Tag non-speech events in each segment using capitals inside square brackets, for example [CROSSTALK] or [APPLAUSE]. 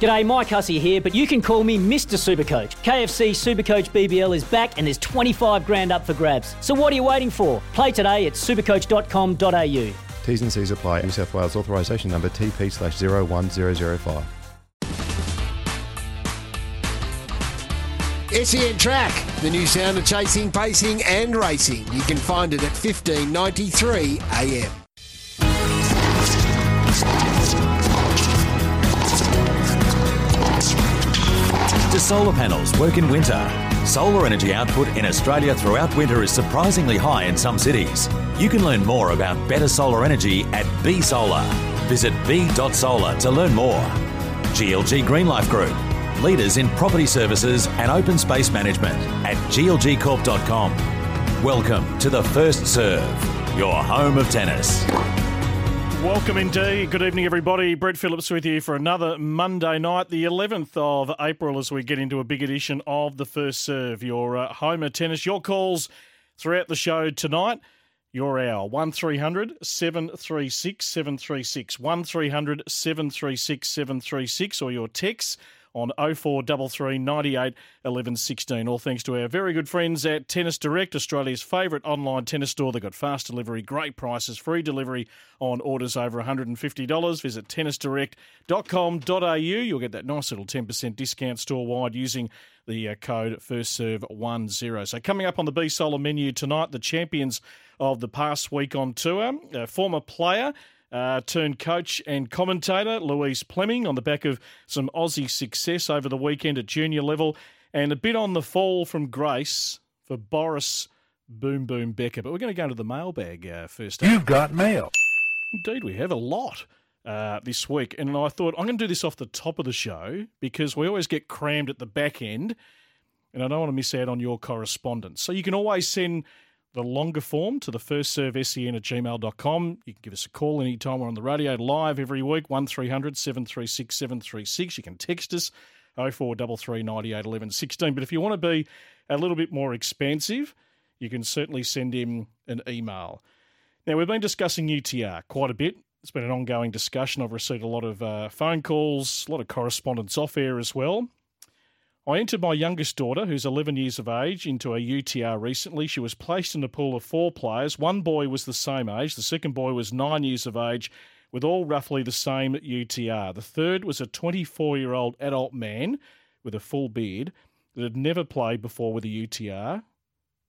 G'day, Mike Hussey here, but you can call me Mr. Supercoach. KFC Supercoach BBL is back and there's 25 grand up for grabs. So what are you waiting for? Play today at supercoach.com.au. T's and C's apply. New South Wales authorisation number TP slash 01005. SEN Track, the new sound of chasing, pacing, and racing. You can find it at 1593 AM. Do solar panels work in winter? Solar energy output in Australia throughout winter is surprisingly high in some cities. You can learn more about better solar energy at B Solar. Visit b.solar to learn more. GLG Greenlife Group, leaders in property services and open space management at glgcorp.com. Welcome to the First Serve, your home of tennis. Welcome indeed. Good evening, everybody. Brett Phillips with you for another Monday night, the 11th of April, as we get into a big edition of the First Serve, your uh, home of tennis. Your calls throughout the show tonight. Your hour, 1300 736 736. 1300 736 736, or your texts on 0433 98 11 16. All thanks to our very good friends at Tennis Direct, Australia's favourite online tennis store. They've got fast delivery, great prices, free delivery on orders over $150. Visit tennisdirect.com.au. You'll get that nice little 10% discount store wide using the uh, code FirstServe10. So coming up on the B Solar menu tonight, the champions of the past week on tour, a former player uh, turned coach and commentator Louise Pleming on the back of some Aussie success over the weekend at junior level, and a bit on the fall from grace for Boris Boom Boom Becker. But we're going to go to the mailbag uh, first. You've got mail. Indeed, we have a lot. Uh, this week, and I thought I'm going to do this off the top of the show because we always get crammed at the back end, and I don't want to miss out on your correspondence. So you can always send the longer form to the first serve sen at gmail.com. You can give us a call anytime we're on the radio live every week, 1300 736 736. You can text us 0433 98 11 16. But if you want to be a little bit more expansive, you can certainly send him an email. Now, we've been discussing UTR quite a bit. It's been an ongoing discussion. I've received a lot of uh, phone calls, a lot of correspondence off air as well. I entered my youngest daughter, who's 11 years of age, into a UTR recently. She was placed in a pool of four players. One boy was the same age, the second boy was nine years of age, with all roughly the same UTR. The third was a 24 year old adult man with a full beard that had never played before with a UTR.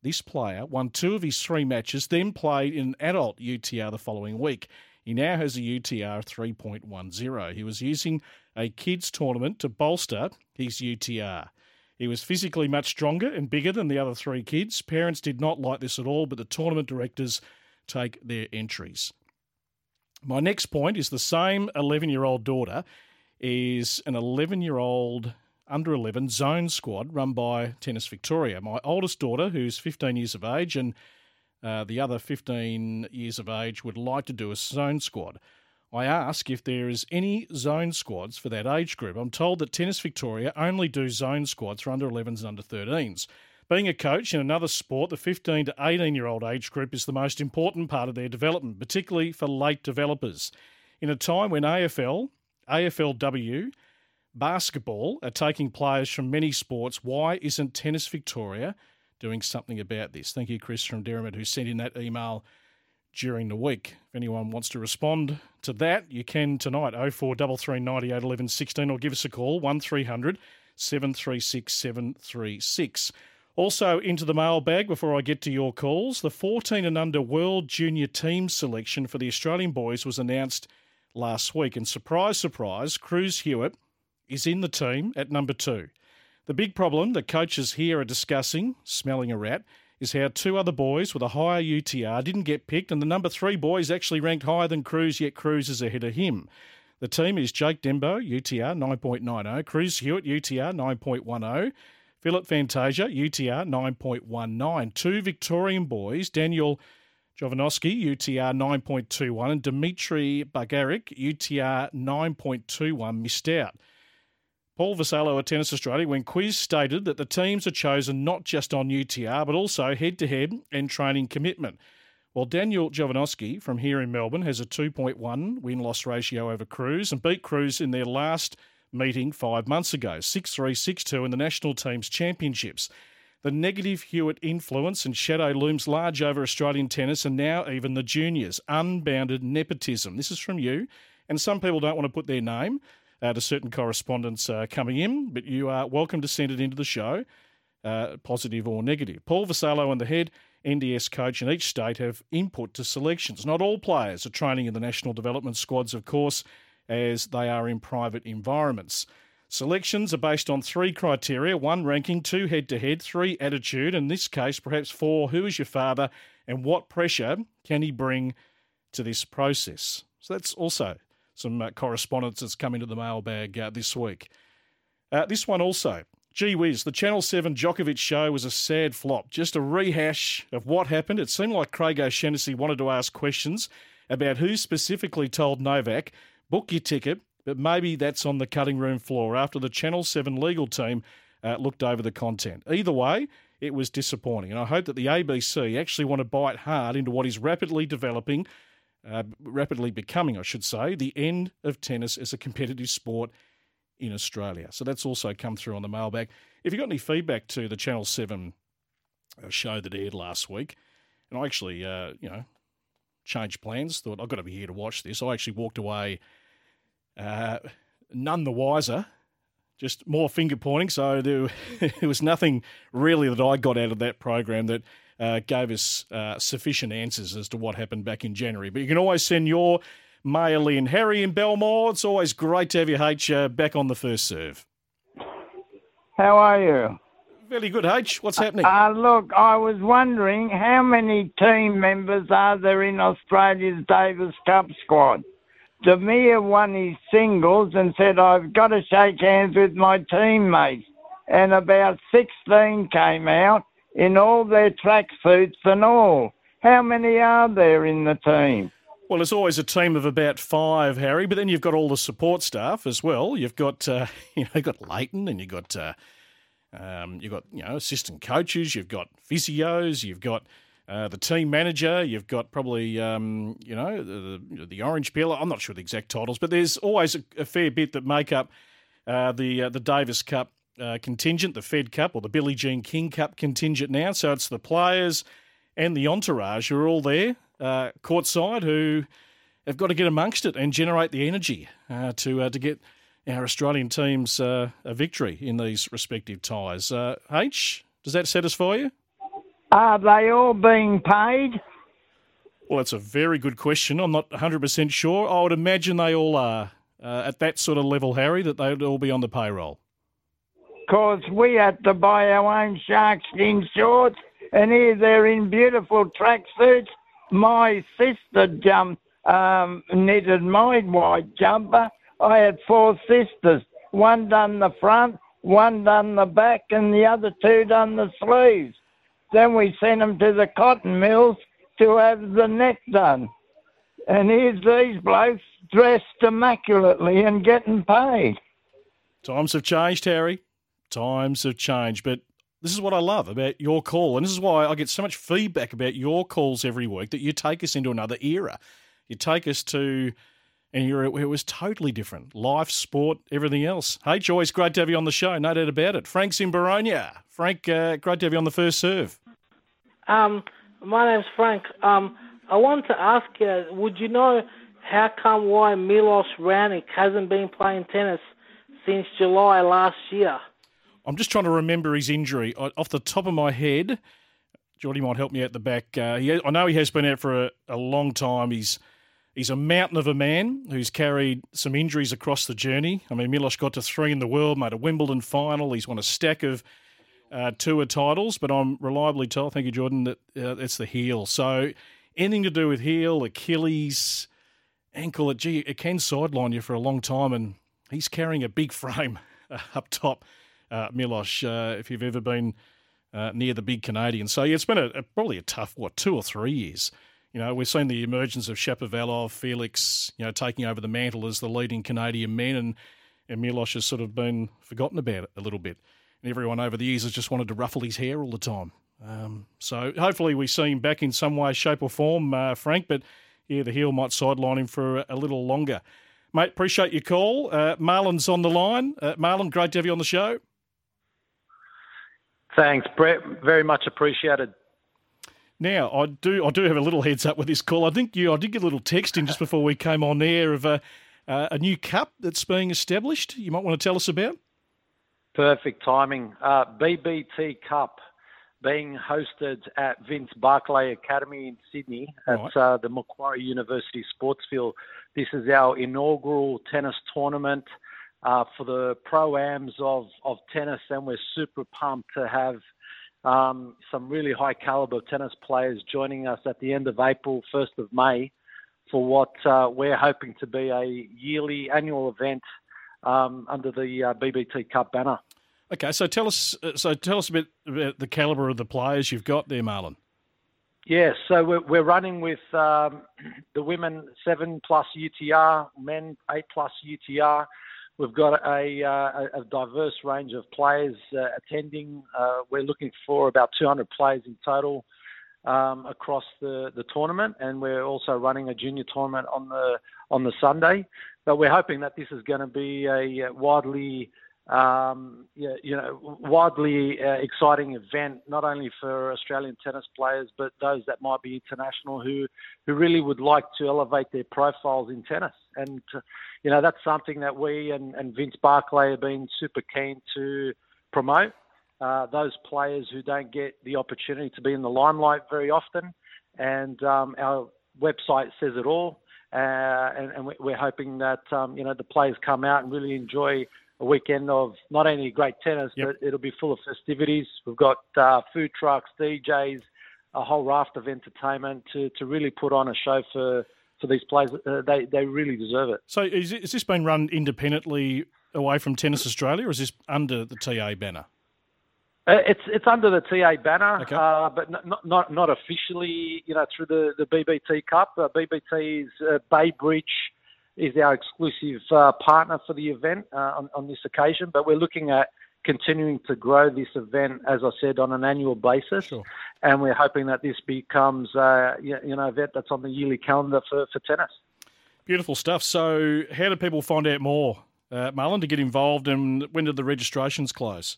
This player won two of his three matches, then played in an adult UTR the following week. He now has a UTR 3.10. He was using a kids tournament to bolster his UTR. He was physically much stronger and bigger than the other three kids. Parents did not like this at all, but the tournament directors take their entries. My next point is the same 11 year old daughter is an 11 year old under 11 zone squad run by Tennis Victoria. My oldest daughter, who's 15 years of age, and uh, the other 15 years of age would like to do a zone squad. I ask if there is any zone squads for that age group. I'm told that Tennis Victoria only do zone squads for under 11s and under 13s. Being a coach in another sport, the 15 to 18 year old age group is the most important part of their development, particularly for late developers. In a time when AFL, AFLW, basketball are taking players from many sports, why isn't Tennis Victoria doing something about this. Thank you, Chris from Derrimut, who sent in that email during the week. If anyone wants to respond to that, you can tonight 0433 98 11 16 or give us a call 1300 736 736. Also, into the mailbag before I get to your calls, the 14 and under World Junior Team selection for the Australian boys was announced last week. And surprise, surprise, Cruz Hewitt is in the team at number two. The big problem that coaches here are discussing, smelling a rat, is how two other boys with a higher UTR didn't get picked, and the number three boy is actually ranked higher than Cruz, yet Cruz is ahead of him. The team is Jake Dembo, UTR 9.90, Cruz Hewitt, UTR 9.10, Philip Fantasia, UTR 9.19. Two Victorian boys, Daniel Jovanovski, UTR 9.21, and Dimitri Bagaric, UTR 9.21, missed out. Paul Vassallo at Tennis Australia, when quiz stated that the teams are chosen not just on UTR, but also head to head and training commitment. Well, Daniel Jovanovski from here in Melbourne has a 2.1 win loss ratio over Cruz and beat Cruz in their last meeting five months ago 6 3 6 2 in the national team's championships. The negative Hewitt influence and shadow looms large over Australian tennis and now even the juniors. Unbounded nepotism. This is from you. And some people don't want to put their name uh, to certain correspondence uh, coming in, but you are welcome to send it into the show, uh, positive or negative. Paul Vassallo and the head NDS coach in each state have input to selections. Not all players are training in the national development squads, of course, as they are in private environments. Selections are based on three criteria one, ranking, two, head to head, three, attitude, in this case, perhaps four, who is your father and what pressure can he bring to this process? So that's also some uh, correspondence that's come into the mailbag uh, this week. Uh, this one also Gee whiz, the Channel 7 Djokovic show was a sad flop. Just a rehash of what happened. It seemed like Craig O'Shannessy wanted to ask questions about who specifically told Novak, book your ticket, but maybe that's on the cutting room floor after the Channel 7 legal team uh, looked over the content. Either way, it was disappointing. And I hope that the ABC actually want to bite hard into what is rapidly developing, uh, rapidly becoming, I should say, the end of tennis as a competitive sport in Australia. So that's also come through on the mailbag. If you got any feedback to the Channel 7 uh, show that aired last week, and I actually, uh, you know, changed plans, thought I've got to be here to watch this. I actually walked away uh, none the wiser, just more finger pointing. So there, [LAUGHS] there, was nothing really that I got out of that program that uh, gave us uh, sufficient answers as to what happened back in January. But you can always send your mail in. Harry in Belmore, it's always great to have you, H, uh, back on the first serve. How are you? Very good, H. What's happening? Uh, look, I was wondering how many team members are there in Australia's Davis Cup squad? Demir won his singles and said, I've got to shake hands with my teammates. And about 16 came out in all their tracksuits and all. How many are there in the team? Well, it's always a team of about five, Harry, but then you've got all the support staff as well. You've got uh, [LAUGHS] you know, you've got Leighton, and you've got uh, um, you've got you know assistant coaches, you've got physios, you've got uh, the team manager, you've got probably um, you know the, the orange peel. I'm not sure the exact titles, but there's always a, a fair bit that make up uh, the uh, the Davis Cup uh, contingent, the Fed Cup or the Billie Jean King Cup contingent now. So it's the players and the entourage who are all there uh, courtside who have got to get amongst it and generate the energy uh, to uh, to get our Australian teams uh, a victory in these respective ties. Uh, H, does that satisfy you? Are they all being paid? Well, that's a very good question. I'm not 100% sure. I would imagine they all are uh, at that sort of level, Harry, that they would all be on the payroll. Because we had to buy our own sharkskin shorts, and here they're in beautiful tracksuits my sister jumped, um, knitted my white jumper. I had four sisters. One done the front, one done the back, and the other two done the sleeves. Then we sent them to the cotton mills to have the neck done. And here's these blokes dressed immaculately and getting paid. Times have changed, Harry. Times have changed. But this is what I love about your call, and this is why I get so much feedback about your calls every week. That you take us into another era. You take us to and you're, it was totally different. Life, sport, everything else. Hey, always great to have you on the show. No doubt about it. Frank's in Boronia. Frank, uh, great to have you on the first serve. Um, my name's Frank. Um, I wanted to ask you, would you know how come why Milos Raonic hasn't been playing tennis since July last year? I'm just trying to remember his injury off the top of my head. Geordie might help me out the back. Uh, he, I know he has been out for a, a, long time. He's he's a mountain of a man who's carried some injuries across the journey. I mean, Milos got to three in the world, made a Wimbledon final. He's won a stack of uh, tour titles, but I'm reliably told, thank you, Jordan, that uh, it's the heel. So anything to do with heel, Achilles, ankle, it, gee, it can sideline you for a long time, and he's carrying a big frame [LAUGHS] up top, uh, Milos, uh, if you've ever been uh, near the big Canadian. So, yeah, it's been a, a, probably a tough, what, two or three years. You know, we've seen the emergence of Shapovalov, Felix, you know, taking over the mantle as the leading Canadian men, and, and Milos has sort of been forgotten about a little bit. And everyone over the years has just wanted to ruffle his hair all the time. Um, so hopefully we see him back in some way, shape, or form, uh, Frank. But yeah, the heel might sideline him for a, a little longer. Mate, appreciate your call. Uh, Marlon's on the line. Uh, Marlon, great to have you on the show. Thanks, Brett. Very much appreciated. Now, I do I do have a little heads up with this call. I think you I did get a little text in just before we came on air of a, uh, a new cup that's being established. You might want to tell us about. Perfect timing. Uh, BBT Cup being hosted at Vince Barclay Academy in Sydney at right. uh, the Macquarie University Sports Field. This is our inaugural tennis tournament uh, for the pro-ams of, of tennis, and we're super pumped to have um, some really high caliber tennis players joining us at the end of April, 1st of May, for what uh, we're hoping to be a yearly annual event um, under the uh, BBT Cup banner. Okay, so tell us, uh, so tell us a bit about the caliber of the players you've got there, Marlon. Yes, so we're, we're running with um, [CLEARS THROAT] the women seven plus UTR, men eight plus UTR. We've got a, uh, a diverse range of players uh, attending. Uh, we're looking for about 200 players in total um, across the, the tournament, and we're also running a junior tournament on the on the Sunday. But we're hoping that this is going to be a widely um, you know, widely uh, exciting event, not only for Australian tennis players, but those that might be international who, who really would like to elevate their profiles in tennis. And, uh, you know, that's something that we and, and Vince Barclay have been super keen to promote. Uh, those players who don't get the opportunity to be in the limelight very often. And um, our website says it all. Uh, and, and, we're hoping that, um, you know, the players come out and really enjoy a weekend of not only great tennis, yep. but it'll be full of festivities. We've got uh, food trucks, DJs, a whole raft of entertainment to, to really put on a show for, for these players. Uh, they, they really deserve it. So is, is this been run independently away from Tennis Australia, or is this under the TA banner? Uh, it's it's under the TA banner, okay. uh, but not, not not officially, you know, through the, the BBT Cup. Uh, BBT is uh, Bay Bridge is our exclusive uh, partner for the event uh, on, on, this occasion. But we're looking at continuing to grow this event, as I said, on an annual basis. Sure. And we're hoping that this becomes, uh, you know, event that's on the yearly calendar for, for tennis. Beautiful stuff. So, how do people find out more, uh, Marlon, to get involved, and when did the registrations close?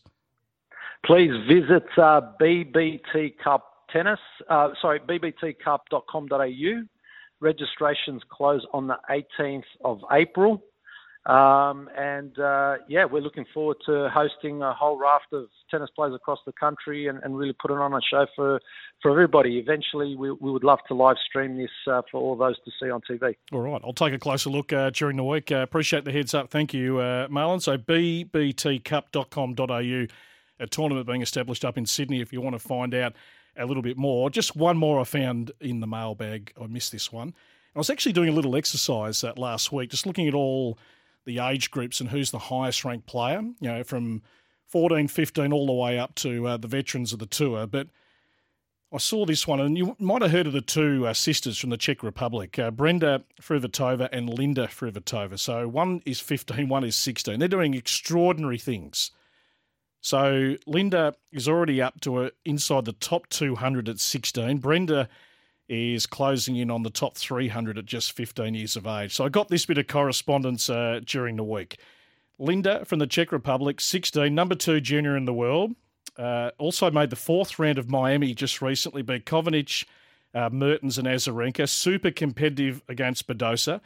Please visit uh, BBT Cup Tennis. Uh, sorry, bbtcup.com.au Registrations close on the 18th of April. Um, and uh, yeah, we're looking forward to hosting a whole raft of tennis players across the country and, and really putting on a show for, for everybody. Eventually, we, we would love to live stream this uh, for all those to see on TV. All right, I'll take a closer look uh, during the week. Uh, appreciate the heads up. Thank you, uh, Marlon. So, bbtcup.com.au, a tournament being established up in Sydney if you want to find out a little bit more. Just one more I found in the mailbag. I missed this one. I was actually doing a little exercise that last week, just looking at all the age groups and who's the highest ranked player, you know, from 14, 15 all the way up to uh, the veterans of the tour. But I saw this one, and you might have heard of the two uh, sisters from the Czech Republic, uh, Brenda Fruhvirtova and Linda Fruhvirtova. So one is 15, one is 16. They're doing extraordinary things. So Linda is already up to a, inside the top 200 at 16. Brenda is closing in on the top 300 at just 15 years of age. So I got this bit of correspondence uh, during the week. Linda from the Czech Republic, 16, number two junior in the world. Uh, also made the fourth round of Miami just recently, beat Kovinic, uh, Mertens, and Azarenka. Super competitive against Badosa.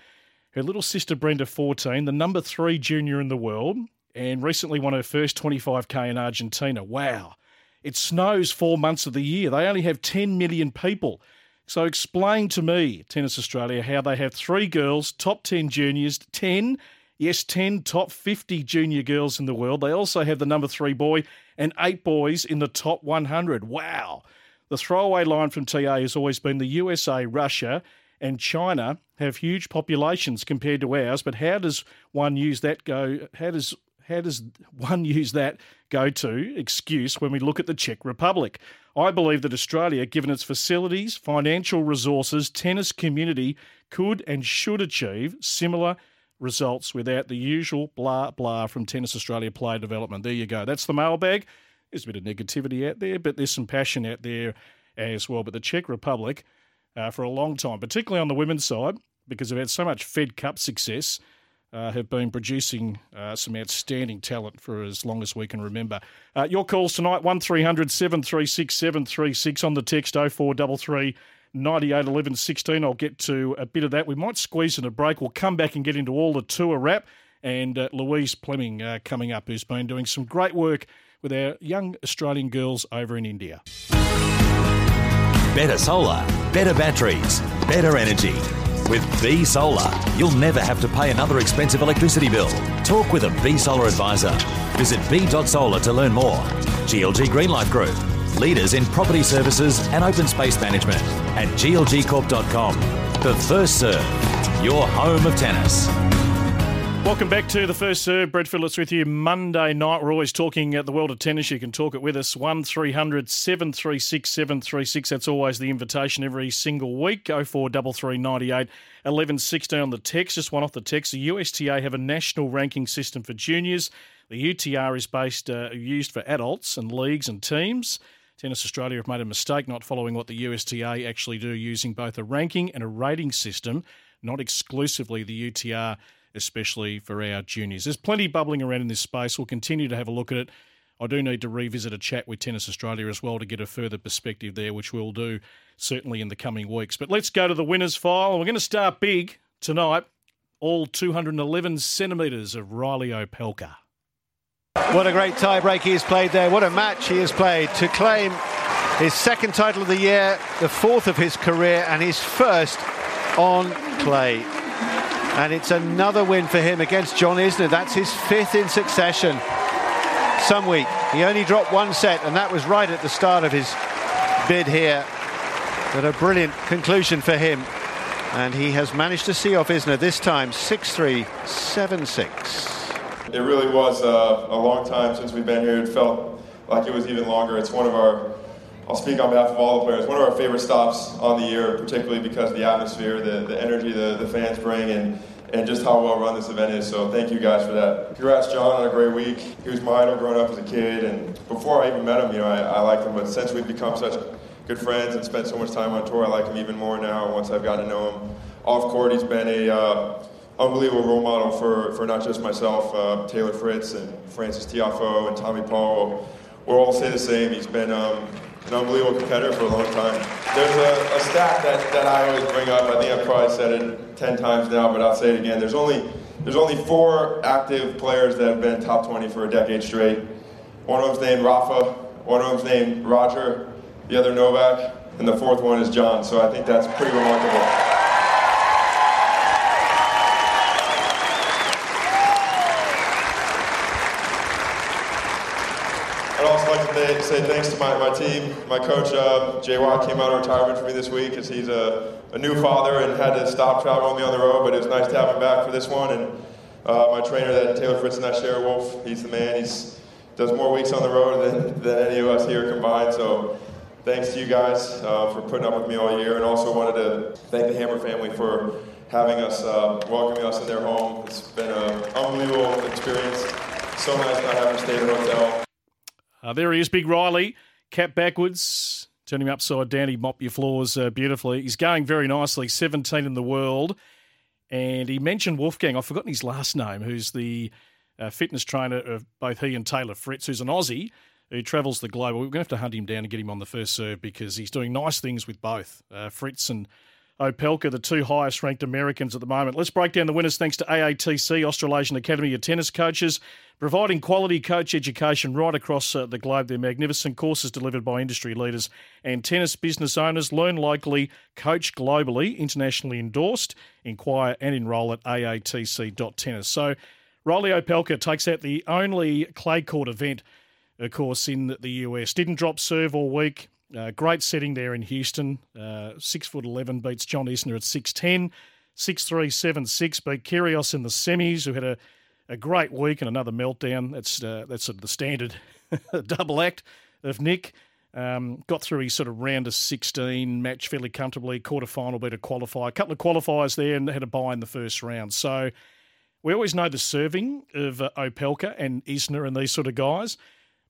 Her little sister Brenda, 14, the number three junior in the world and recently won her first 25k in Argentina. Wow. It snows four months of the year. They only have 10 million people. So explain to me, Tennis Australia, how they have three girls, top 10 juniors, 10, yes, 10 top 50 junior girls in the world. They also have the number three boy and eight boys in the top 100. Wow. The throwaway line from TA has always been the USA, Russia, and China have huge populations compared to ours. But how does one use that go? How does how does one use that go to excuse when we look at the Czech Republic? I believe that Australia, given its facilities, financial resources, tennis community, could and should achieve similar results without the usual blah blah from Tennis Australia player development. There you go. That's the mailbag. There's a bit of negativity out there, but there's some passion out there as well. But the Czech Republic, uh, for a long time, particularly on the women's side, because they've had so much Fed Cup success, uh, have been producing uh, some outstanding talent for as long as we can remember. Uh, your calls tonight, 1300 736 736 on the text 0433 98 11 16. I'll get to a bit of that. We might squeeze in a break. We'll come back and get into all the tour wrap. And uh, Louise Pleming uh, coming up, who's been doing some great work with our young Australian girls over in India. Better solar, better batteries, better energy. With B Solar, you'll never have to pay another expensive electricity bill. Talk with a B Solar advisor. Visit b.solar to learn more. GLG Greenlife Group, leaders in property services and open space management at glgcorp.com. The First Serve, your home of tennis. Welcome back to the first serve. Brett Phillips with you Monday night. We're always talking at the world of tennis. You can talk it with us. 1300 736 736. That's always the invitation every single week. 0433 98 11 16 on the text. Just one off the text. The USTA have a national ranking system for juniors. The UTR is based uh, used for adults and leagues and teams. Tennis Australia have made a mistake not following what the USTA actually do, using both a ranking and a rating system, not exclusively the UTR especially for our juniors. There's plenty bubbling around in this space. We'll continue to have a look at it. I do need to revisit a chat with Tennis Australia as well to get a further perspective there, which we'll do certainly in the coming weeks. But let's go to the winners' file. We're going to start big tonight. All 211 centimetres of Reilly Opelka. What a great tiebreak he has played there. What a match he has played to claim his second title of the year, the fourth of his career, and his first on clay. And it's another win for him against John Isner. That's his fifth in succession. Some week, he only dropped one set, and that was right at the start of his bid here. But a brilliant conclusion for him. And he has managed to see off Isner this time 6 3, 7 6. It really was a long time since we've been here. It felt like it was even longer. It's one of our I'll speak on behalf of all the players. One of our favorite stops on the year, particularly because of the atmosphere, the, the energy the, the fans bring, and, and just how well run this event is. So thank you guys for that. Congrats, John, on a great week. He was my idol growing up as a kid, and before I even met him, you know, I, I liked him. But since we've become such good friends and spent so much time on tour, I like him even more now. Once I've gotten to know him off court, he's been a uh, unbelievable role model for, for not just myself, uh, Taylor Fritz and Francis Tiafoe and Tommy Paul. We'll all say the same. He's been um, an unbelievable competitor for a long time. There's a, a, stat that, that I always bring up. I think I've probably said it 10 times now, but I'll say it again. There's only, there's only four active players that have been top 20 for a decade straight. One of them's named Rafa, one of them's named Roger, the other Novak, and the fourth one is John. So I think that's pretty remarkable. Say, say thanks to my, my team. My coach, uh, Jay Watt, came out of retirement for me this week as he's a, a new father and had to stop traveling me on the road, but it was nice to have him back for this one. And uh, my trainer, that Taylor Fritz and I share, Wolf, he's the man. He's does more weeks on the road than, than any of us here combined. So thanks to you guys uh, for putting up with me all year. And also wanted to thank the Hammer family for having us, uh, welcoming us in their home. It's been an unbelievable experience. So nice not having to stay at a hotel. Uh, there he is, Big Reilly. Cap backwards. Turn him upside down. He mop your floors uh, beautifully. He's going very nicely. 17 in the world. And he mentioned Wolfgang. I've forgotten his last name, who's the uh, fitness trainer of both he and Taylor Fritz, who's an Aussie who travels the globe. We're going to have to hunt him down and get him on the first serve because he's doing nice things with both uh, Fritz and Opelka, the two highest ranked Americans at the moment. Let's break down the winners thanks to AATC, Australasian Academy of Tennis Coaches, providing quality coach education right across uh, the globe. They're magnificent courses delivered by industry leaders and tennis business owners. Learn locally, coach globally, internationally endorsed. Inquire and enrol at aatc.tennis. So, Reilly Opelka takes out the only clay court event, of course, in the US. Didn't drop serve all week Uh, great setting there in Houston. Uh, six foot eleven beats John Isner at six ten. Six three seven six beat Kyrgios in the semis, who had a, a great week and another meltdown. That's uh, that's sort of the standard [LAUGHS] double act of Nick. Um, got through his sort of round of 16 match fairly comfortably. Quarter final, beat a qualifier. A couple of qualifiers there and had a bye in the first round. So we always know the serving of uh, Opelka and Isner and these sort of guys.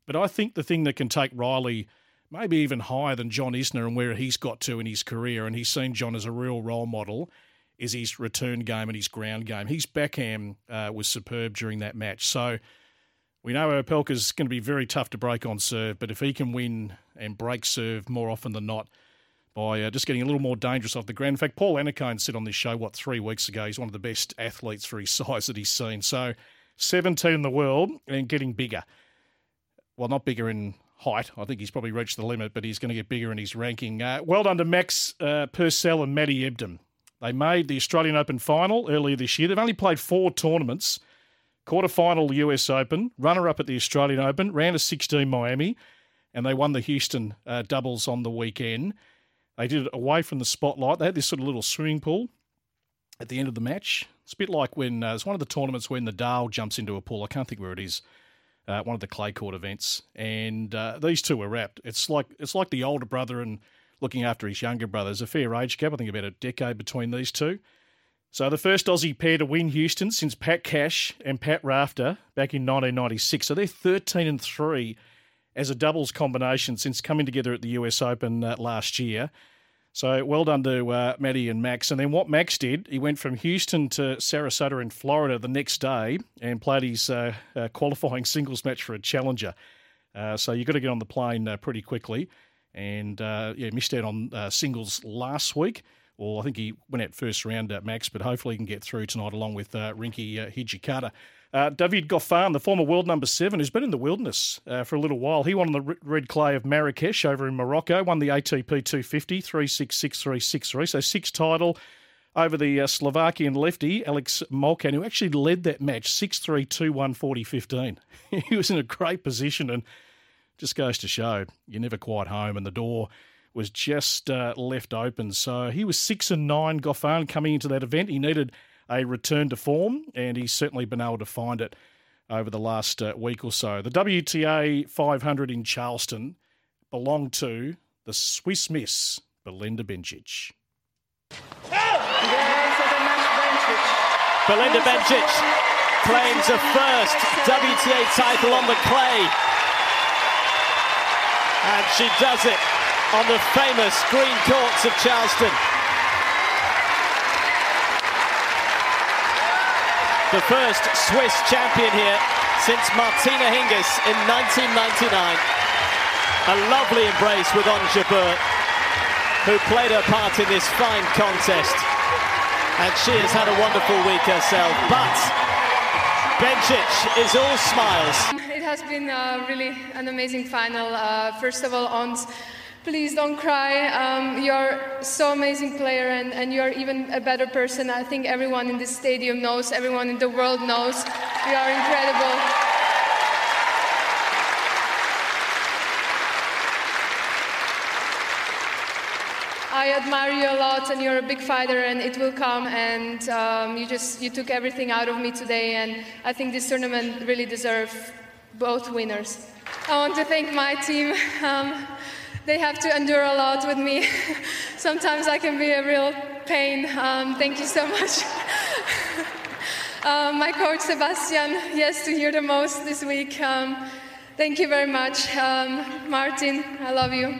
But I think the thing that can take Reilly maybe even higher than John Isner and where he's got to in his career, and he's seen John as a real role model, is his return game and his ground game. His backhand uh, was superb during that match. So we know Opelka's going to be very tough to break on serve, but if he can win and break serve more often than not by uh, just getting a little more dangerous off the ground. In fact, Paul Annacone said on this show, what, three weeks ago, he's one of the best athletes for his [LAUGHS] size that he's seen. So 17 in the world and getting bigger. Well, not bigger in height. I think he's probably reached the limit, but he's going to get bigger in his ranking. Uh, well done to Max uh, Purcell and Matty Ebden. They made the Australian Open final earlier this year. They've only played four tournaments quarter final US Open, runner up at the Australian Open, round of 16 Miami, and they won the Houston uh, doubles on the weekend. They did it away from the spotlight. They had this sort of little swimming pool at the end of the match. It's a bit like when uh, it's one of the tournaments when the Nadal jumps into a pool. I can't think where it is. Uh, one of the clay court events, and uh, these two were wrapped. It's like it's like the older brother and looking after his younger brother. There's a fair age gap. I think about a decade between these two. So the first Aussie pair to win Houston since Pat Cash and Pat Rafter back in 1996. So they're 13 and 3 as a doubles combination since coming together at the US Open uh, last year. So well done to uh, Matty and Max. And then what Max did, he went from Houston to Sarasota in Florida the next day and played his uh, uh qualifying singles match for a challenger. Uh, so you've got to get on the plane uh, pretty quickly. And yeah, missed out on singles last week or I think he went out first round Max, but hopefully he can get through tonight along with uh, Rinky uh, Hijikata. Uh, David Goffin, the former world number seven, who's been in the wilderness uh, for a little while. He won on the red clay of Marrakesh over in Morocco, won the ATP 250, 3-6-6-3-6-3, so six title over the uh, Slovakian lefty, Alex Molcan, who actually led that match 6-3, 2-1, 40-15. he was in a great position and just goes to show you're never quite home and the door was just uh, left open. So he was six and nine, Goffin, coming into that event. He needed a return to form, and he's certainly been able to find it over the last uh, week or so. The WTA 500 in Charleston belonged to the Swiss Miss, Belinda Bencic. Belinda Bencic claims a first WTA title on the clay. And she does it on the famous green courts of Charleston. The first Swiss champion here since Martina Hingis in 1999. A lovely embrace with Ons Jabeur, who played her part in this fine contest. And she has had a wonderful week herself. But Bencic is all smiles. It has been uh, really an amazing final. Uh, first of all, Ons Please don't cry. Um, you're so amazing player and, and you're even a better person. I think everyone in this stadium knows, everyone in the world knows. You are incredible. I admire you a lot and you're a big fighter and it will come and um, you just you took everything out of me today and I think this tournament really deserves both winners. I want to thank my team. [LAUGHS] Um, they have to endure a lot with me. [LAUGHS] Sometimes I can be a real pain. Um, thank you so much. [LAUGHS] um, my coach Sebastian, yes, to hear the most this week. Um, thank you very much. Um, Martin, I love you. [LAUGHS]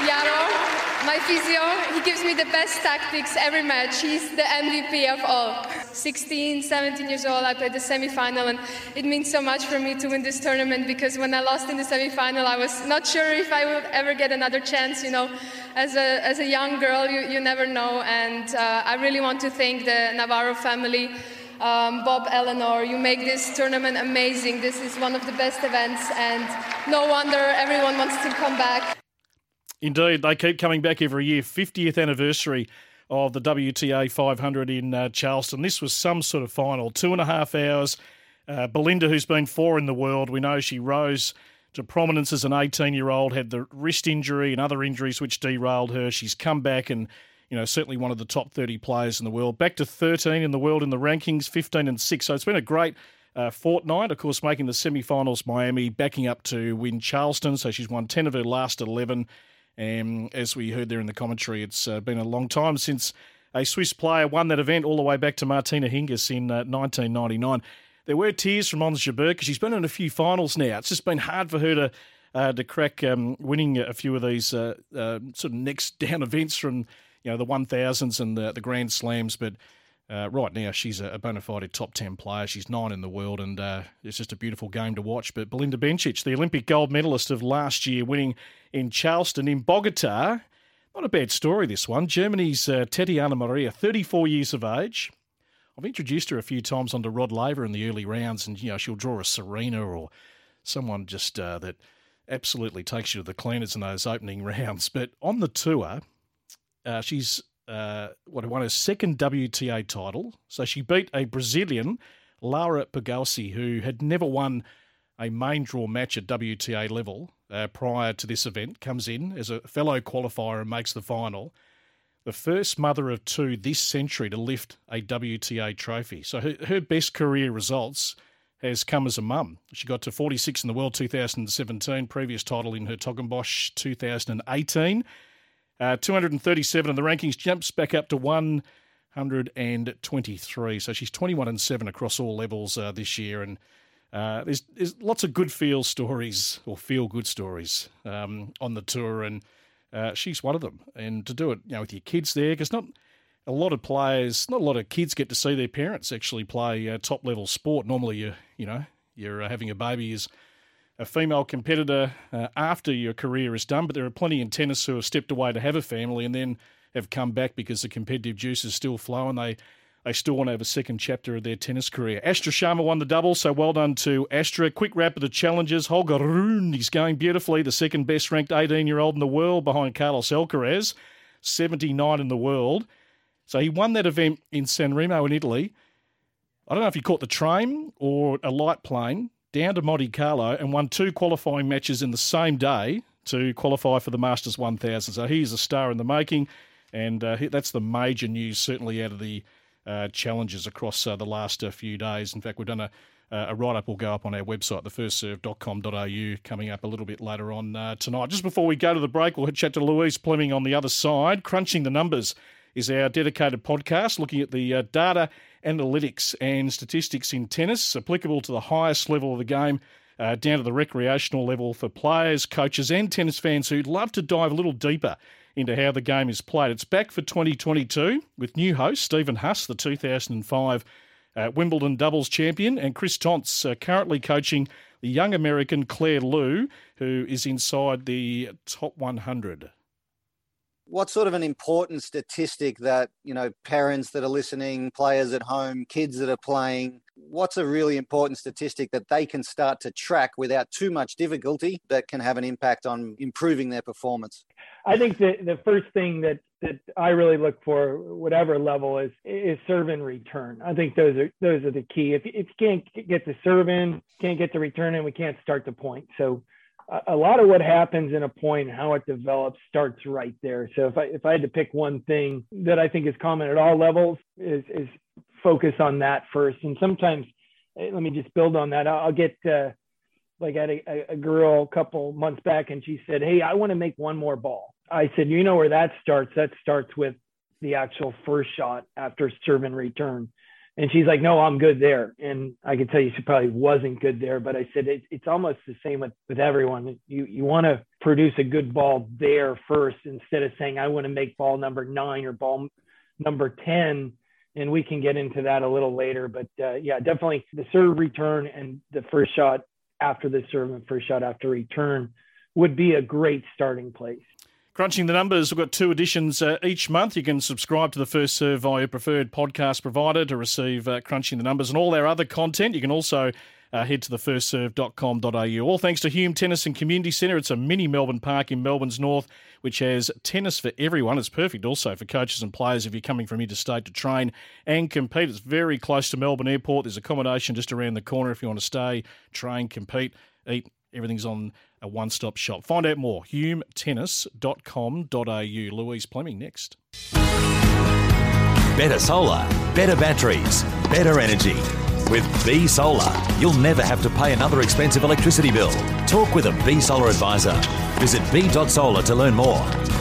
Yaro, my physio, he gives me the best tactics every match. He's the MVP of all. 16, 17 years old, I played the semi-final, and it means so much for me to win this tournament because when I lost in the semi-final, I was not sure if I would ever get another chance. You know, as a as a young girl, you you never know, and uh, I really want to thank the Navarro family. Um, Bob Eleanor, you make this tournament amazing. This is one of the best events, and no wonder everyone wants to come back. Indeed, they keep coming back every year. 50th anniversary of the WTA 500 in uh, Charleston. This was some sort of final, two and a half hours. Uh, Belinda, who's been four in the world, we know she rose to prominence as an 18 year old, had the wrist injury and other injuries which derailed her. She's come back and, you know, certainly one of the top 30 players in the world. Back to 13 in the world in the rankings, 15 and 6. So it's been a great uh, fortnight. Of course, making the semi finals, Miami, backing up to win Charleston. So she's won 10 of her last 11. And as we heard there in the commentary, it's uh, been a long time since a Swiss player won that event all the way back to Martina Hingis in uh, 1999 there were tears from Ons Jabeur because she's been in a few finals now. It's just been hard for her to uh, to crack um, winning a few of these uh, uh, sort of next down [LAUGHS] events from you know the one thousands and the the Grand Slams, but. Uh, right now, she's a bona fide top 10 player. She's nine in the world, and uh, it's just a beautiful game to watch. But Belinda Bencic, the Olympic gold medalist of last year, winning in Charleston in Bogota. Not a bad story, this one. Germany's uh, Tatiana Maria, 34 years of age, I've introduced her a few times onto Rod Laver in the early rounds, and you know she'll draw a Serena or someone just uh, that absolutely takes you to the cleaners in those opening [LAUGHS] rounds. But on the tour, uh, she's uh, what won her second WTA title. So she beat a Brazilian, Laura Pigossi, who had never won a main draw match at WTA level uh, prior to this event. Comes in as a fellow qualifier and makes the final the first mother of two this century to lift a WTA trophy. So her, her best career results has come as a mum. She got to 46 in the world 2017, previous title in Hertogenbosch 2018. Uh, 237 in the rankings, jumps back up to 123. So she's 21 and 7 across all levels uh, this year. And uh, there's, there's lots of good feel stories or feel good stories um, on the tour. And uh, she's one of them. And to do it, you know, with your kids there, because not a lot of players, not a lot of kids get to see their parents actually play uh, top level sport. Normally, you you know, you're uh, having a baby as a female competitor uh, after your career is done, but there are plenty in tennis who have stepped away to have a family and then have come back because the competitive juice is still flowing. They they still want to have a second chapter of their tennis career. Astra Sharma won the double, so well done to Astra. Quick wrap of the challenges. Holger Rune, he's going beautifully, the second best ranked 18 year old in the world behind Carlos Alcaraz, 79 in the world. So he won that event in San Remo in Italy. I don't know if he caught the train or a light plane down to Monte Carlo and won two qualifying matches in the same day to qualify for the Masters 1000. So he's a star in the making, and uh, that's the major news, certainly out of the uh, challenges across uh, the last uh, few days. In fact, we've done a, a write up will go up on our website, thefirstserve.com.au, coming up a little bit later on uh, tonight. Just before we go to the break, we'll chat to Louise Pleming on the other side. Crunching the Numbers is our dedicated podcast looking at the uh, data, analytics, and statistics in tennis applicable to the highest level of the game. Uh, down to the recreational level for players, coaches, and tennis fans who'd love to dive a little deeper into how the game is played. It's back for 2022 with new host Stephen Huss, the 2005 uh, Wimbledon doubles champion, and Chris Tonts, uh, currently coaching the young American Claire Liu, who is inside the top 100 what's sort of an important statistic that you know parents that are listening players at home kids that are playing what's a really important statistic that they can start to track without too much difficulty that can have an impact on improving their performance? I think the, the first thing that that i really look for whatever level is is serve and return. I think those are those are the key. If, if you can't get the serve in can't get the return in we can't start the point. So a lot of what happens in a point how it develops starts right there. So if I if I had to pick one thing that I think is common at all levels is is focus on that first. And sometimes eh, let me just build on that. I'll get uh, like I had a, a girl a couple months back and she said, "Hey, I want to make one more ball." I said, "You know where that starts? That starts with the actual first shot after serve and return." And she's like, no, I'm good there. And I can tell you, she probably wasn't good there, but I said, it, it's almost the same with, with everyone. You, you want to produce a good ball there first, instead of saying, I want to make ball number nine or ball number 10. And we can get into that a little later, but uh, yeah, definitely the serve return and the first shot after the serve and first shot after return would be a great starting place. Crunching the numbers, we've got two editions uh, each month. You can subscribe to the First Serve via your preferred podcast provider to receive uh, Crunching the Numbers and all our other content. You can also uh, head to thefirstserve.com.au. All thanks to Hume Tennis and Community Centre. It's a mini Melbourne park in Melbourne's north, which has tennis for everyone. It's perfect also for coaches and players if you're coming from interstate to train and compete. It's very close to Melbourne Airport. There's accommodation just around the corner if you want to stay, train, compete, eat. Everything's on a one stop shop. Find out more. humetennis.com.au. Louise Pleming next. Better solar, better batteries, better energy. With B Solar, you'll never have to pay another expensive electricity bill. Talk with a B Solar advisor. Visit b.solar to learn more.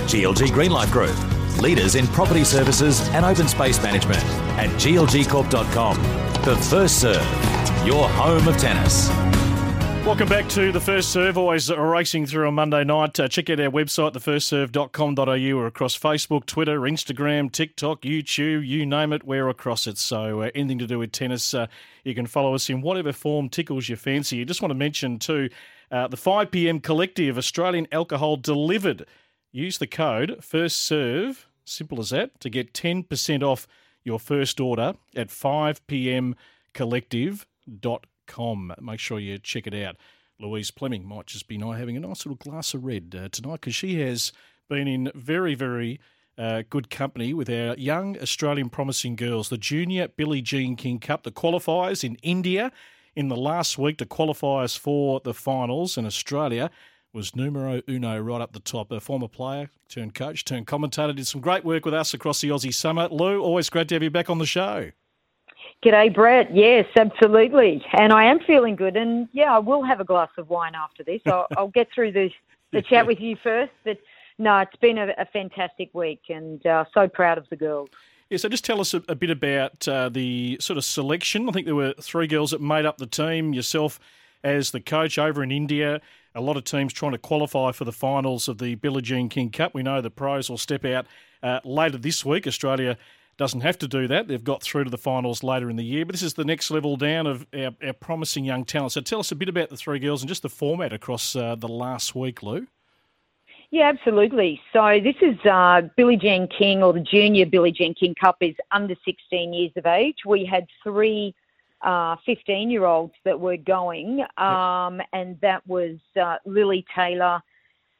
GLG Greenlife Group, leaders in property services and open space management at glgcorp.com. The First Serve, your home of tennis. Welcome back to the First Serve. Always racing through on Monday night. Uh, check out our website, thefirstserve.com.au, or across Facebook, Twitter, Instagram, TikTok, YouTube, you name it, we're across it. So uh, anything to do with tennis, uh, you can follow us in whatever form tickles your fancy. You just want to mention too uh, the 5 p.m. collective Australian alcohol delivered. Use the code First Serve, simple as that, to get 10% off your first order at 5 p.m. collective.com com. Make sure you check it out. Louise Pleming might just be nice having a nice little glass of red uh, tonight because she has been in very, very uh, good company with our young Australian promising girls. The Junior Billie Jean King Cup, the qualifiers in India in the last week to qualify us for the finals in Australia was numero uno right up the top. A former player, turned coach, turned commentator, did some great work with us across the Aussie summer. Lou, always great to have you back on the show. G'day, Brett. Yes, absolutely. And I am feeling good. And yeah, I will have a glass of wine after this. I'll, [LAUGHS] I'll get through the, the chat with you first. But no, it's been a, a fantastic week and uh, so proud of the girls. Yeah, so just tell us a, a bit about uh, the sort of selection. I think there were three girls that made up the team, yourself as the coach over in India. A lot of teams trying to qualify for the finals of the Billie Jean King Cup. We know the pros will step out uh, later this week. Australia doesn't have to do that. They've got through to the finals later in the year, but this is the next level down of our, our promising young talent. So tell us a bit about the three girls and just the format across uh, the last week, Lou. Yeah, absolutely. So this is uh, Billie Jean King, or the Junior Billie Jean King Cup, is under 16 years of age. We had three 15-year-olds uh, that were going, um, and that was uh, Lily Taylor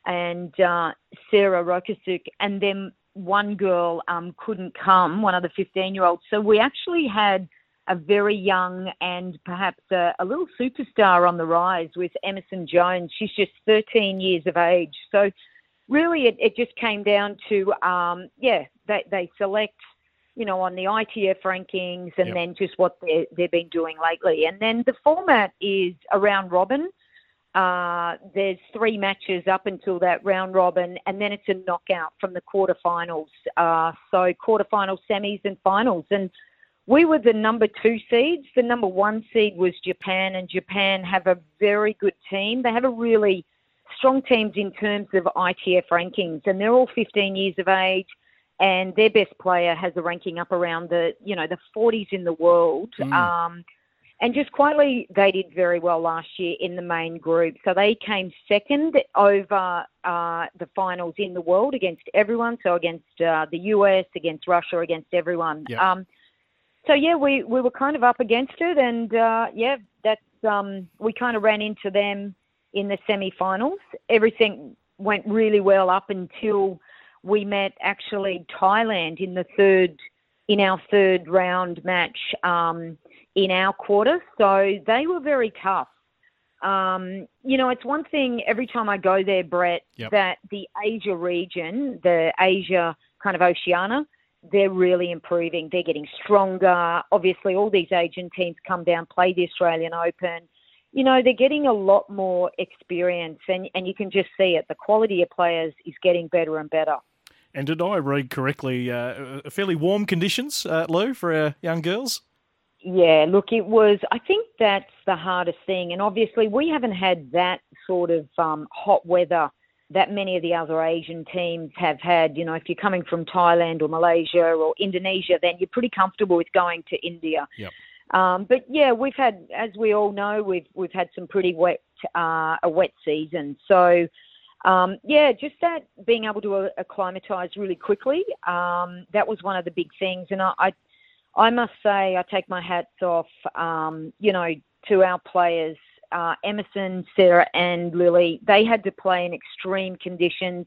and uh, Sarah Rokasuk, and then one girl um, couldn't come, one of the 15 year olds. So we actually had a very young and perhaps a, a, little superstar on the rise with Emerson Jones. She's just 13 years of age. So really, it, it just came down to, um, yeah, they, they select, you know, on the ITF rankings and yep. then just what they've been doing lately. And then the format is around robin. Uh, there's three matches up until that round robin, and then it's a knockout from the quarterfinals. Uh, so quarterfinals, semis, and finals. And we were the number two seeds. The number one seed was Japan, and Japan have a very good team. They have a really strong teams in terms of ITF rankings, and they're all 15 years of age. And their best player has a ranking up around the, you know, the 40s in the world. Mm. Um, and just quietly, they did very well last year in the main group. So they came second over uh, the finals in the world against everyone. So against uh, the US, against Russia, against everyone. Yep. Um, so yeah, we, we were kind of up against it, and uh, yeah, that's um, we kind of ran into them in the semi-finals. Everything went really well up until we met actually Thailand in the third in our third round match. Um, in our quarter. So they were very tough. Um, you know, it's one thing every time I go there, Brett, yep. that the Asia region, the Asia kind of Oceania, they're really improving. They're getting stronger. Obviously, all these Asian teams come down, play the Australian Open. You know, they're getting a lot more experience, and, and you can just see it. The quality of players is getting better and better. And did I read correctly? Uh, fairly warm conditions, uh, Lou, for our young girls? Yeah, look, it was. I think that's the hardest thing, and obviously we haven't had that sort of um, hot weather that many of the other Asian teams have had. You know, if you're coming from Thailand or Malaysia or Indonesia, then you're pretty comfortable with going to India. Yep. Um, but yeah, we've had, as we all know, we've we've had some pretty wet uh, a wet season. So um, yeah, just that being able to acclimatise really quickly. Um, that was one of the big things, and I, I I must say, I take my hats off, um, you know, to our players, uh, Emerson, Sarah, and Lily. They had to play in extreme conditions.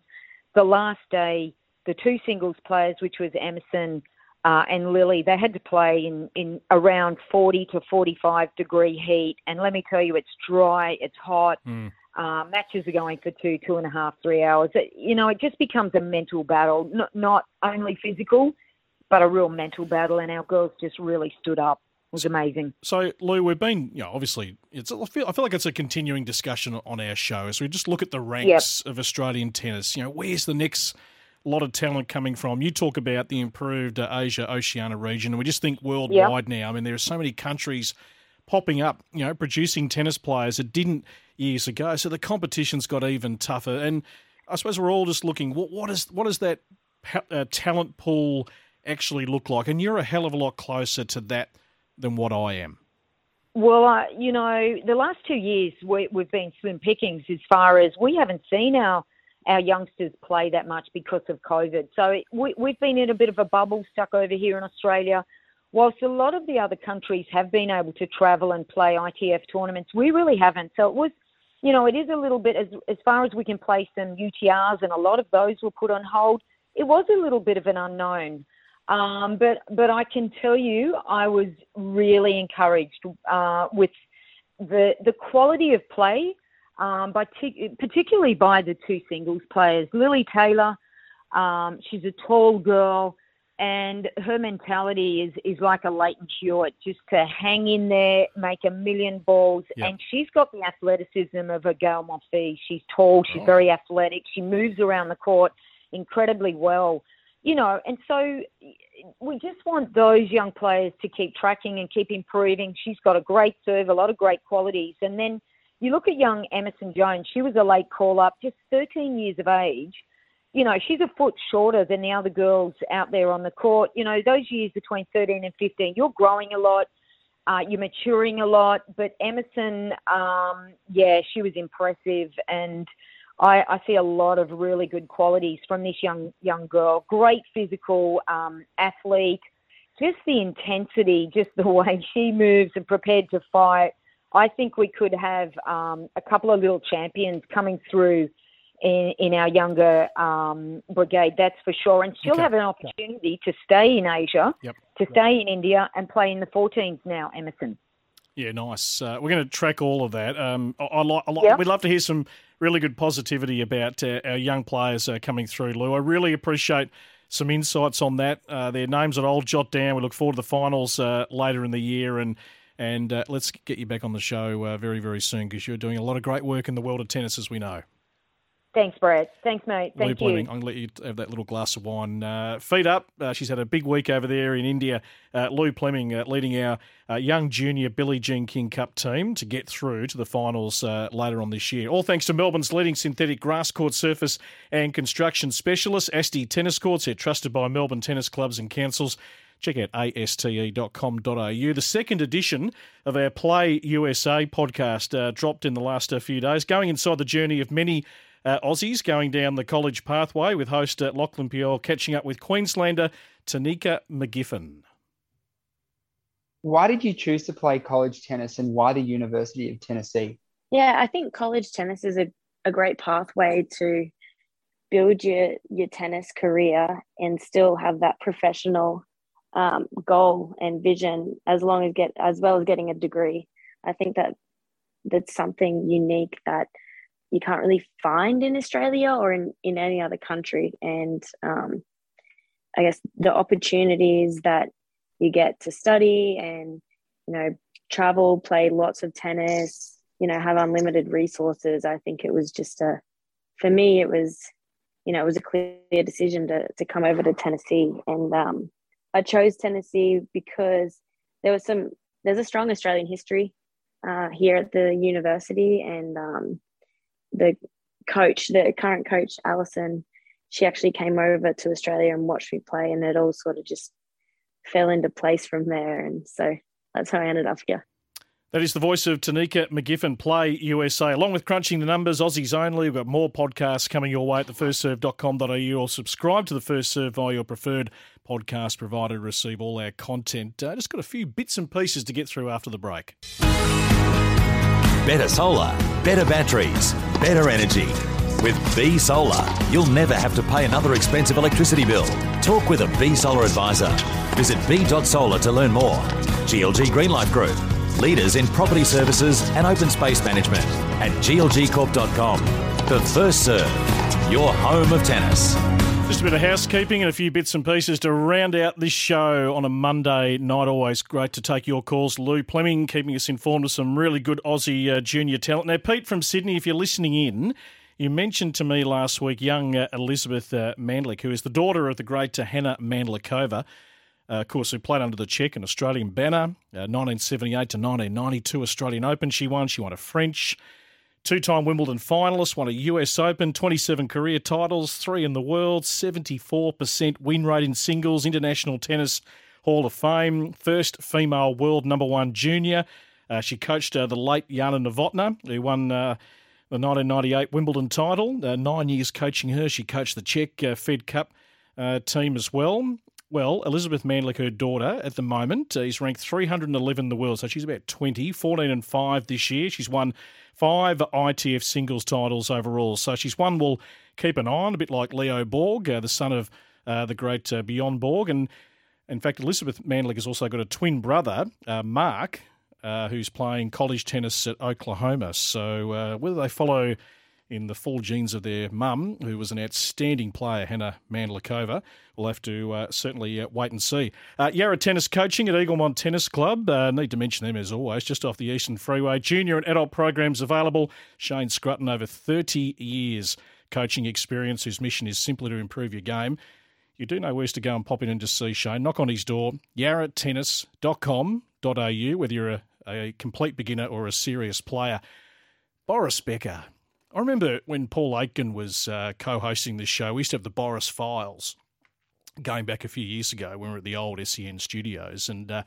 The last day, the two singles players, which was Emerson uh, and Lily, they had to play in, in around 40 to 45 degree heat. And let me tell you, it's dry, it's hot. Mm. Uh, matches are going for two, two and a half, three hours. It, you know, it just becomes a mental battle, not, not only physical, but a real mental battle. And our girls just really stood up. It was amazing. So, Lou, we've been, you know, obviously, it's. I feel, I feel like it's a continuing discussion on our show as we just look at the ranks yep. of Australian tennis. You know, where's the next lot of talent coming from? You talk about the improved uh, Asia Oceania region, and we just think worldwide yep. now. I mean, there are so many countries popping up, you know, producing tennis players that didn't years ago. So the competition's got even tougher. And I suppose we're all just looking, what, what is what does that uh, talent pool actually look like? And you're a hell of a lot closer to that than what I am. Well, uh, you know, the last two years we, have been slim pickings as far as we haven't seen our our youngsters play that much because of COVID. So we, we've been in a bit of a bubble stuck over here in Australia. Whilst a lot of the other countries have been able to travel and play ITF tournaments, we really haven't. So it was you know, it is a little bit as as far as we can play some UTRs, and a lot of those were put on hold. It was a little bit of an unknown, um, but but I can tell you, I was really encouraged uh, with the the quality of play, um, by t- particularly by the two singles players. Lily Taylor, um, she's a tall girl and her mentality is is like a Lleyton Hewitt, just to hang in there, make a million balls, yep. and she's got the athleticism of a Gael Monfils. She's tall, she's oh. very athletic, she moves around the court incredibly well, you know, and so we just want those young players to keep tracking and keep improving. She's got a great serve, a lot of great qualities, and then you look at young Emerson Jones. She was a late call up, just 13 years of age you know, she's a foot shorter than the other girls out there on the court. You know, those years between 13 and 15, you're growing a lot, uh, you're maturing a lot. But Emerson, um, yeah, she was impressive, and I, I, see a lot of really good qualities from this young young girl. Great physical um, athlete, just the intensity, just the [LAUGHS] way she moves and prepared to fight. I think we could have um, a couple of little champions coming through in, in our younger um, brigade, that's for sure. And she'll okay. have an opportunity to stay in Asia, yep. to stay in India, and play in the 14s now, Emerson. Yeah, nice. Uh, we're going to track all of that. Um, I, I, I, yep. We'd love to hear some really good positivity about uh, our young players uh, coming through, Lou. I really appreciate some insights on that. Uh, their names that I'll jot down. We look forward to the finals uh, later in the year, and and uh, let's get you back on the show very, very soon because you're doing a lot of great work in the world of tennis, as we know. Thanks, Brett. Thanks, mate. Thank Lou you. I'm going to let you have that little glass of wine. Uh, feet up. Uh, she's had a big week over there in India. Uh, Lou Pleming uh, leading our uh, young junior Billie Jean King Cup team to get through to the finals uh, later on this year. All thanks to Melbourne's leading synthetic grass court surface and construction specialist, Asti Tennis Courts. They're trusted by Melbourne tennis clubs and councils. Check out aste.com.au. The second edition of our Play USA podcast dropped in the last few days, going inside the journey of many uh, Aussies going down the college pathway with host uh, Lachlan Piole catching up with Queenslander Tenika McGiffin. Why did you choose to play college tennis and why the University of Tennessee? Yeah, I think college tennis is a, a great pathway to build your, your tennis career and still have that professional um, goal and vision as long as get as well as getting a degree. I think that that's something unique that you can't really find in Australia or in, in any other country. And um, I guess the opportunities that you get to study and, you know, travel, play lots of tennis, you know, have unlimited resources. I think it was just a, for me, it was, you know, it was a clear decision to, to come over to Tennessee. And um, I chose Tennessee because there was some, there's a strong Australian history uh, here at the university. And, um, the coach, the current coach, Alison, she actually came over to Australia and watched me play, and it all sort of just fell into place from there. And so that's how I ended up here. That is the voice of Tenika McGiffin, Play USA. Along with crunching the numbers, Aussies only. We've got more podcasts coming your way at thefirstserve.com.au or subscribe to the First Serve via your preferred podcast provider to receive all our content. Uh, just got a few bits and pieces to get through after the break. Better solar, better batteries, better energy. With B Solar, you'll never have to pay another expensive electricity bill. Talk with a B Solar advisor. Visit b.solar to learn more. GLG Greenlife Group, leaders in property services and open space management at glgcorp.com. The First Serve, your home of tennis. Just a bit of housekeeping and a few bits and pieces to round out this show on a Monday night. Always great to take your calls. Lou Pleming keeping us informed of some really good Aussie uh, junior talent. Now, Pete from Sydney, if you're listening in, you mentioned to me last week young uh, Elizabeth uh, Mandlik, who is the daughter of the great uh, Hana Mandlikova. Uh, of course, who played under the Czech and Australian banner, 1978 to 1992 Australian Open. She won. She won a French, two-time Wimbledon finalist, won a US Open, 27 career titles, three in the world, 74% win rate in singles, International Tennis Hall of Fame, first female world number one junior. Uh, she coached uh, the late Jana Novotná, who won uh, the 1998 Wimbledon title. Uh, nine years coaching her. She coached the Czech uh, Fed Cup uh, team as well. Well, Elizabeth Mandlik, her daughter, at the moment, uh, is ranked 311 in the world. So she's about 20, 14 and 5 this year. She's won five ITF singles titles overall. So she's one we'll keep an eye on, a bit like Leo Borg, uh, the son of uh, the great uh, Bjorn Borg. And in fact, Elizabeth Mandlik has also got a twin brother, uh, Mark, uh, who's playing college tennis at Oklahoma. So uh, whether they follow in the full genes of their mum, who was an outstanding player, Hana Mandlikova. We'll have to uh, certainly uh, wait and see. Uh, Yarra Tennis Coaching at Eaglemont Tennis Club. Uh, need to mention them as always, just off the Eastern Freeway. Junior and adult programs available. Shane Scrutton, over 30 years coaching experience, whose mission is simply to improve your game. You do know where's to go and pop in and just see Shane. Knock on his door, yarratennis.com.au, whether you're a, a complete beginner or a serious player. Boris Becker, I remember when Paul Aitken was uh, co-hosting this show, we used to have the Boris Files going back a few years ago when we were at the old SEN studios, and uh,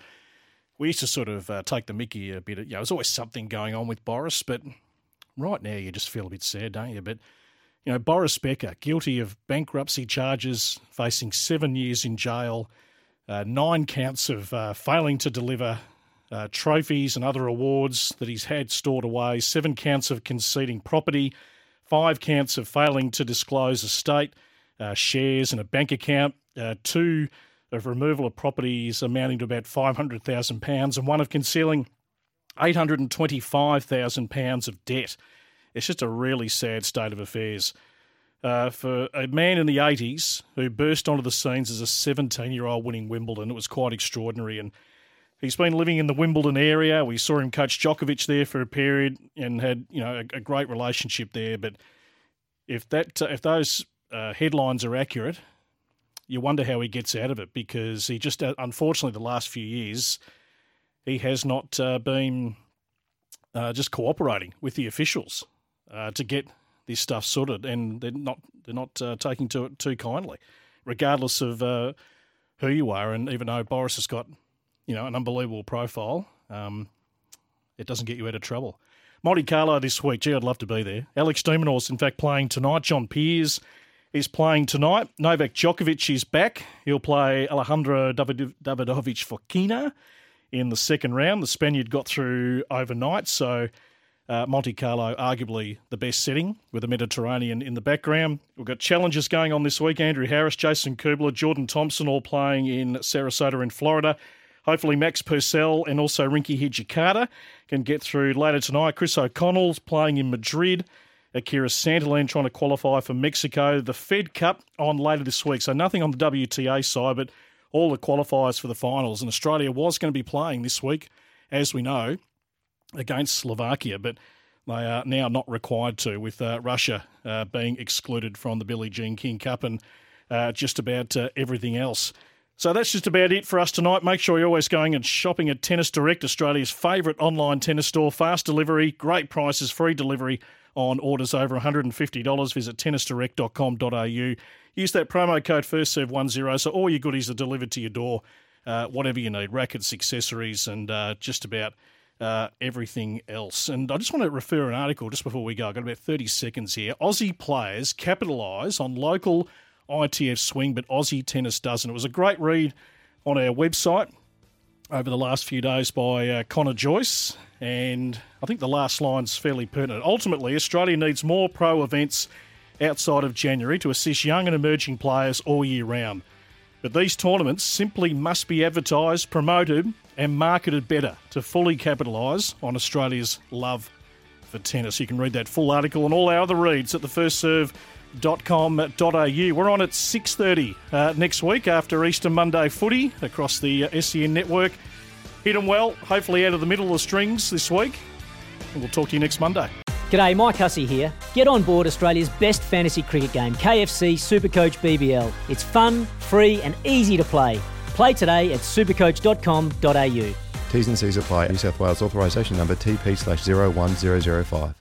we used to sort of uh, take the Mickey a bit. You know, there's always something going on with Boris, but right now you just feel a bit sad, don't you? But you know, Boris Becker, guilty of bankruptcy charges, facing seven years in jail, uh, nine counts of uh, failing to deliver uh, trophies and other awards that he's had stored away, seven counts of conceding property, five counts of failing to disclose estate, uh, shares, and a bank account, uh, two of removal of properties amounting to about £500,000, and one of concealing £825,000 of debt. It's just a really sad state of affairs. Uh, for a man in the 80s who burst onto the scenes as a 17 year old winning Wimbledon, it was quite extraordinary. And He's been living in the Wimbledon area. We saw him coach Djokovic there for a period and had you know a, a great relationship there. But if that if those uh, headlines are accurate, you wonder how he gets out of it because he just uh, unfortunately the last few years he has not uh, been uh, just cooperating with the officials uh, to get this stuff sorted, and they're not they're not uh, taking to it too kindly, regardless of who you are. And even though Boris has got you know, an unbelievable profile. Um, it doesn't get you out of trouble. Monte Carlo this week. Gee, I'd love to be there. Alex Minaur's, in fact, playing tonight. John Peers is playing tonight. Novak Djokovic is back. He'll play Alejandro Davidovich Fokina in the second round. The Spaniard got through overnight, so uh, Monte Carlo, arguably the best setting with the Mediterranean in the background. We've got challenges going on this week. Andrew Harris, Jason Kubler, Jordan Thompson all playing in Sarasota in Florida. Hopefully, Max Purcell and also Rinky Hijikata can get through later tonight. Chris O'Connell's playing in Madrid. Akira Santillan trying to qualify for Mexico. The Fed Cup on later this week. So nothing on the WTA side, but all the qualifiers for the finals. And Australia was going to be playing this week, as we know, against Slovakia, but they are now not required to, with uh, Russia uh, being excluded from the Billie Jean King Cup and uh, just about uh, everything else. So that's just about it for us tonight. Make sure you're always going and shopping at Tennis Direct, Australia's favourite online tennis store. Fast delivery, great prices, free delivery on orders over $150. Visit tennisdirect.com.au. Use that promo code FIRSTSERVE10 so all your goodies are delivered to your door, uh, whatever you need rackets, accessories, and uh, just about uh, everything else. And I just want to refer an article just before we go. I've got about 30 seconds here. Aussie players capitalise on local ITF swing, but Aussie tennis doesn't. It was a great read on our website over the last few days by uh, Connor Joyce, and I think the last line's fairly pertinent. Ultimately, Australia needs more pro events outside of January to assist young and emerging players all year round. But these tournaments simply must be advertised, promoted, and marketed better to fully capitalise on Australia's love for tennis. You can read that full article and all our other reads at thefirstserve.com.au. We're on at 6.30 uh, next week after Easter Monday footy across the uh, SEN network. Hit them well, hopefully out of the middle of the strings this week. And we'll talk to you next Monday. G'day, Mike Hussey here. Get on board Australia's best fantasy cricket game, KFC Supercoach BBL. It's fun, free, and easy to play. Play today at supercoach.com.au. T's and C's apply. New South Wales authorisation number TP slash 01005.